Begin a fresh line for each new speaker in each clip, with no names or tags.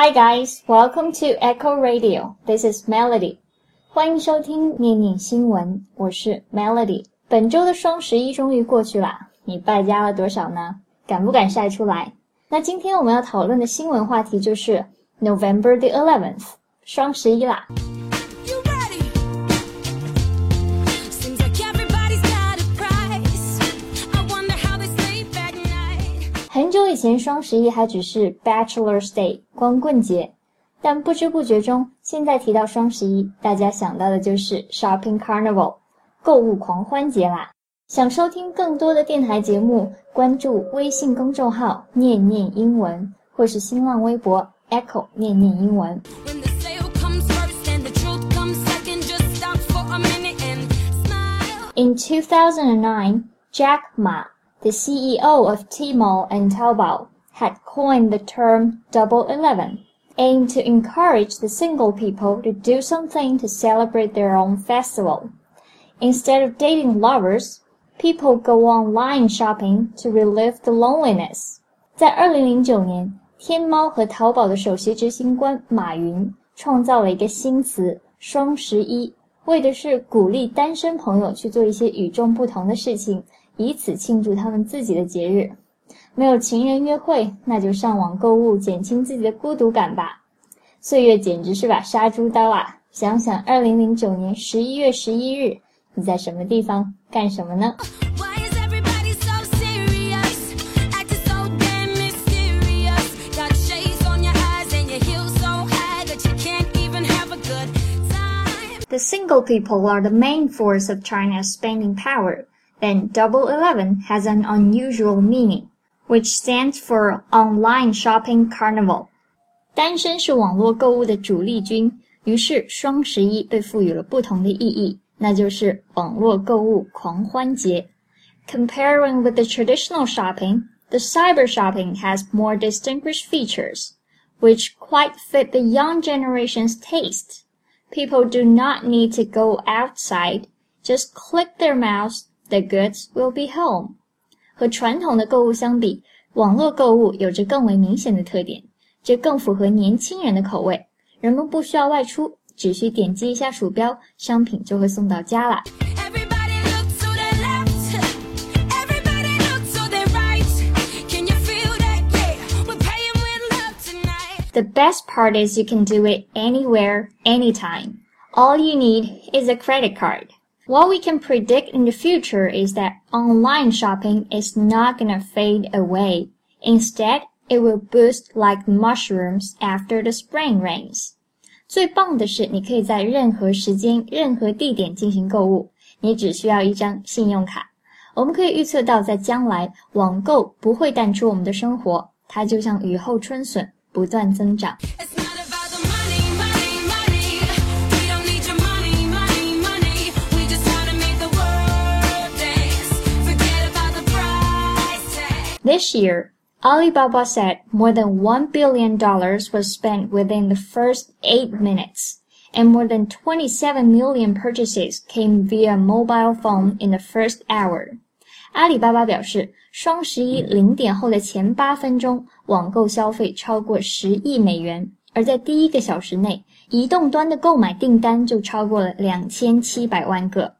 Hi guys, welcome to Echo Radio. This is Melody. 欢迎收听念念新闻，我是 Melody。本周的双十一终于过去啦，你败家了多少呢？敢不敢晒出来？那今天我们要讨论的新闻话题就是 November the eleventh，双十一啦。前，双十一还只是 Bachelor's Day 光棍节，但不知不觉中，现在提到双十一，大家想到的就是 Shopping Carnival 购物狂欢节啦。想收听更多的电台节目，关注微信公众号“念念英文”或是新浪微博 “Echo 念念英文”。In 2009, Jack Ma the CEO of Tmall and Taobao, had coined the term Double Eleven, aimed to encourage the single people to do something to celebrate their own festival. Instead of dating lovers, people go online shopping to relieve the loneliness. 在二零零九年，天猫和淘宝的首席执行官马云创造了一个新词“双十一”，为的是鼓励单身朋友去做一些与众不同的事情。 以此庆祝他们自己的节日。没有情人约会，那就上网购物，减轻自己的孤独感吧。岁月简直是把杀猪刀啊！想想二零零九年十一月十一日，你在什么地方干什么呢？The single people are the main force of China's spending power. then Double Eleven has an unusual meaning, which stands for Online Shopping Carnival。单身是网络购物的主力军，于是双十一被赋予了不同的意义，那就是网络购物狂欢节。Comparing with the traditional shopping, the cyber shopping has more distinguished features, which quite fit the young generation's taste. People do not need to go outside, just click their mouse The goods will be home。和传统的购物相比，网络购物有着更为明显的特点，这更符合年轻人的口味。人们不需要外出，只需点击一下鼠标，商品就会送到家啦。The best part is you can do it anywhere, anytime. All you need is a credit card. What we can predict in the future is that online shopping is not gonna fade away. Instead, it will boost like mushrooms after the spring rains. 最棒的是，你可以在任何时间、任何地点进行购物，你只需要一张信用卡。我们可以预测到，在将来，网购不会淡出我们的生活，它就像雨后春笋，不断增长。 This year, Alibaba said more than $1 billion was spent within the first eight minutes, and more than 27 million purchases came via mobile phone in the first hour. 阿里巴巴表示，双十一零点后的前八分钟，网购消费超过十亿美元，而在第一个小时内，移动端的购买订单就超过了两千七百万个。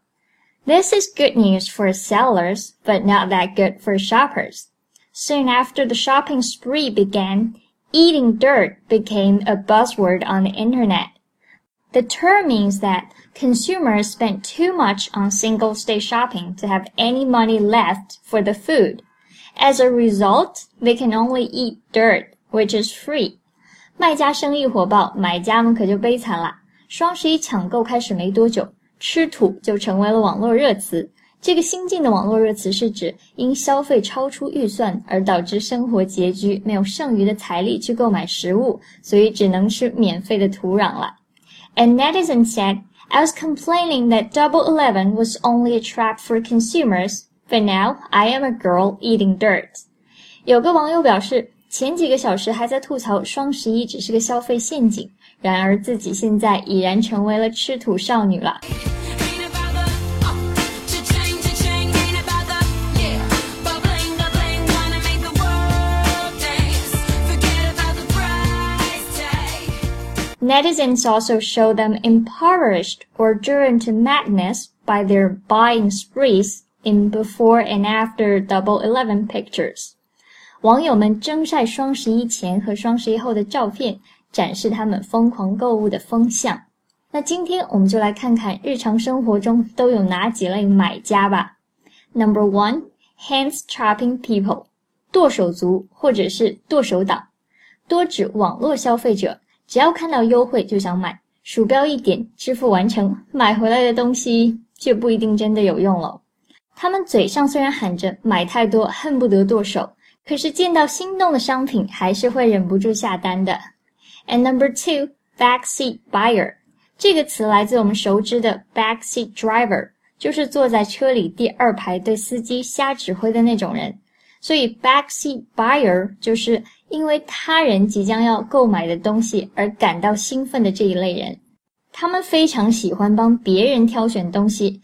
This is good news for sellers, but not that good for shoppers. Soon after the shopping spree began, eating dirt became a buzzword on the internet. The term means that consumers spend too much on single day shopping to have any money left for the food. As a result, they can only eat dirt, which is free. 卖家生意火爆，买家们可就悲惨了。双十一抢购开始没多久，吃土就成为了网络热词。 这个新进的网络热词是指因消费超出预算而导致生活拮据，没有剩余的财力去购买食物，所以只能吃免费的土壤了。And netizen said, "I was complaining that Double Eleven was only a trap for consumers, but now I am a girl eating dirt." 有个网友表示，前几个小时还在吐槽双十一只是个消费陷阱，然而自己现在已然成为了吃土少女了。Netizens also show them impoverished or driven to madness by their buying sprees in before and after Double Eleven pictures。网友们争晒双十一前和双十一后的照片，展示他们疯狂购物的风向。那今天我们就来看看日常生活中都有哪几类买家吧。Number one, hands chopping people，剁手族或者是剁手党，多指网络消费者。 只要看到优惠就想买，鼠标一点，支付完成，买回来的东西就不一定真的有用了。他们嘴上虽然喊着买太多恨不得剁手，可是见到心动的商品还是会忍不住下单的。And number two, backseat buyer，这个词来自我们熟知的 backseat driver，就是坐在车里第二排对司机瞎指挥的那种人。所以 backseat buyer 就是因为他人即将要购买的东西而感到兴奋的这一类人。他们非常喜欢帮别人挑选东西，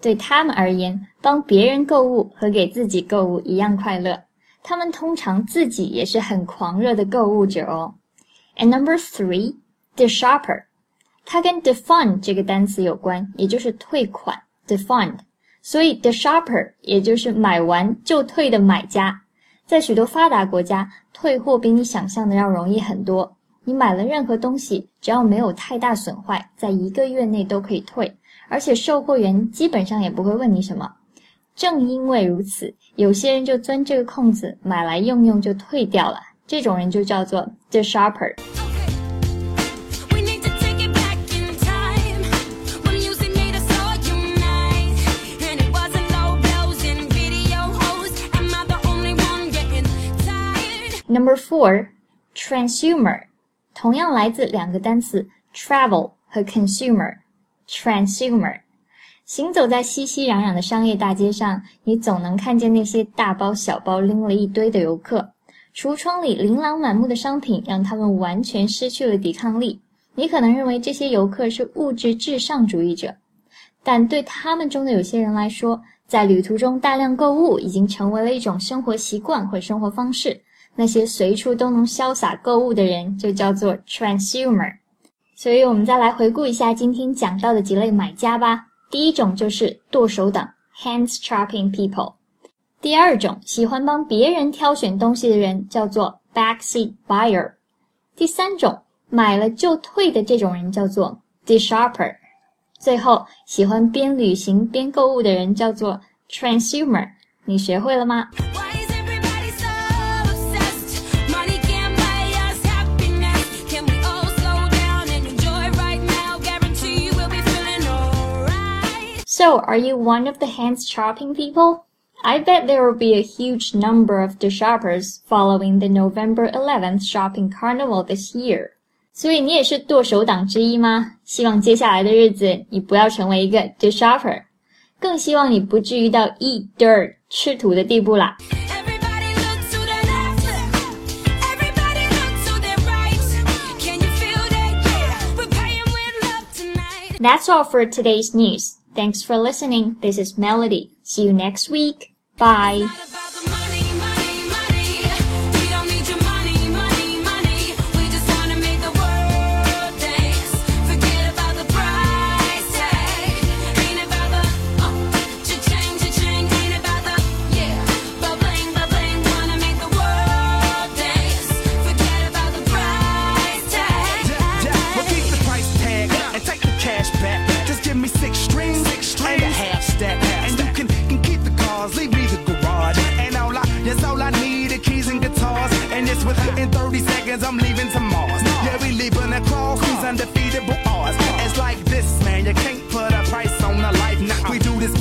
对他们而言，帮别人购物和给自己购物一样快乐。他们通常自己也是很狂热的购物者哦。And number three, the shopper，它跟 defund 这个单词有关，也就是退款 defund。所以，the sharper 也就是买完就退的买家，在许多发达国家，退货比你想象的要容易很多。你买了任何东西，只要没有太大损坏，在一个月内都可以退，而且售货员基本上也不会问你什么。正因为如此，有些人就钻这个空子，买来用用就退掉了。这种人就叫做 the sharper。Number four, transumer，同样来自两个单词 travel 和 consumer。transumer，行走在熙熙攘攘的商业大街上，你总能看见那些大包小包拎了一堆的游客。橱窗里琳琅满目的商品让他们完全失去了抵抗力。你可能认为这些游客是物质至上主义者，但对他们中的有些人来说，在旅途中大量购物已经成为了一种生活习惯或生活方式。那些随处都能潇洒购物的人就叫做 transumer。所以，我们再来回顾一下今天讲到的几类买家吧。第一种就是剁手党 （hands chopping people）。第二种喜欢帮别人挑选东西的人叫做 backseat buyer。第三种买了就退的这种人叫做 the shopper。最后，喜欢边旅行边购物的人叫做 transumer。你学会了吗 ？So, are you one of the hands shopping people? I bet there will be a huge number of the shoppers following the November 11th shopping carnival this year. 所以你也是剁手党之一吗？希望接下来的日子你不要成为一个 the shopper，更希望你不至于到 eat dirt 吃土的地步啦。That's all for today's news. Thanks for listening. This is Melody. See you next week. Bye.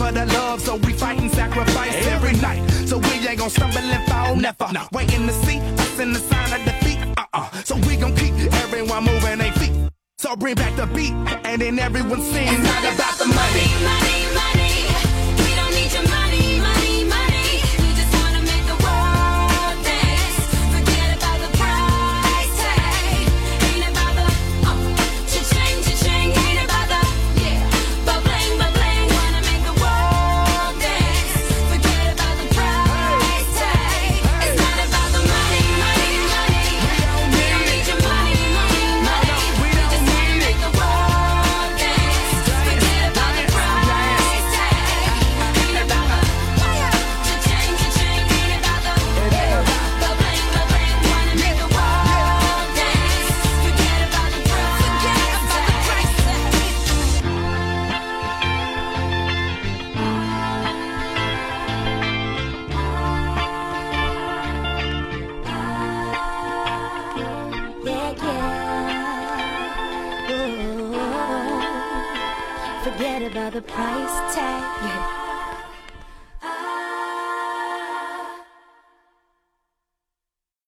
For the love, so we fight and sacrifice every night. So we ain't gonna stumble and fall, never. Waiting to see us in the sign of defeat. Uh-uh. So we gon' keep everyone moving their feet. So bring back the beat, and then everyone sings. It's not about the money, money, money. The price tag. Yeah.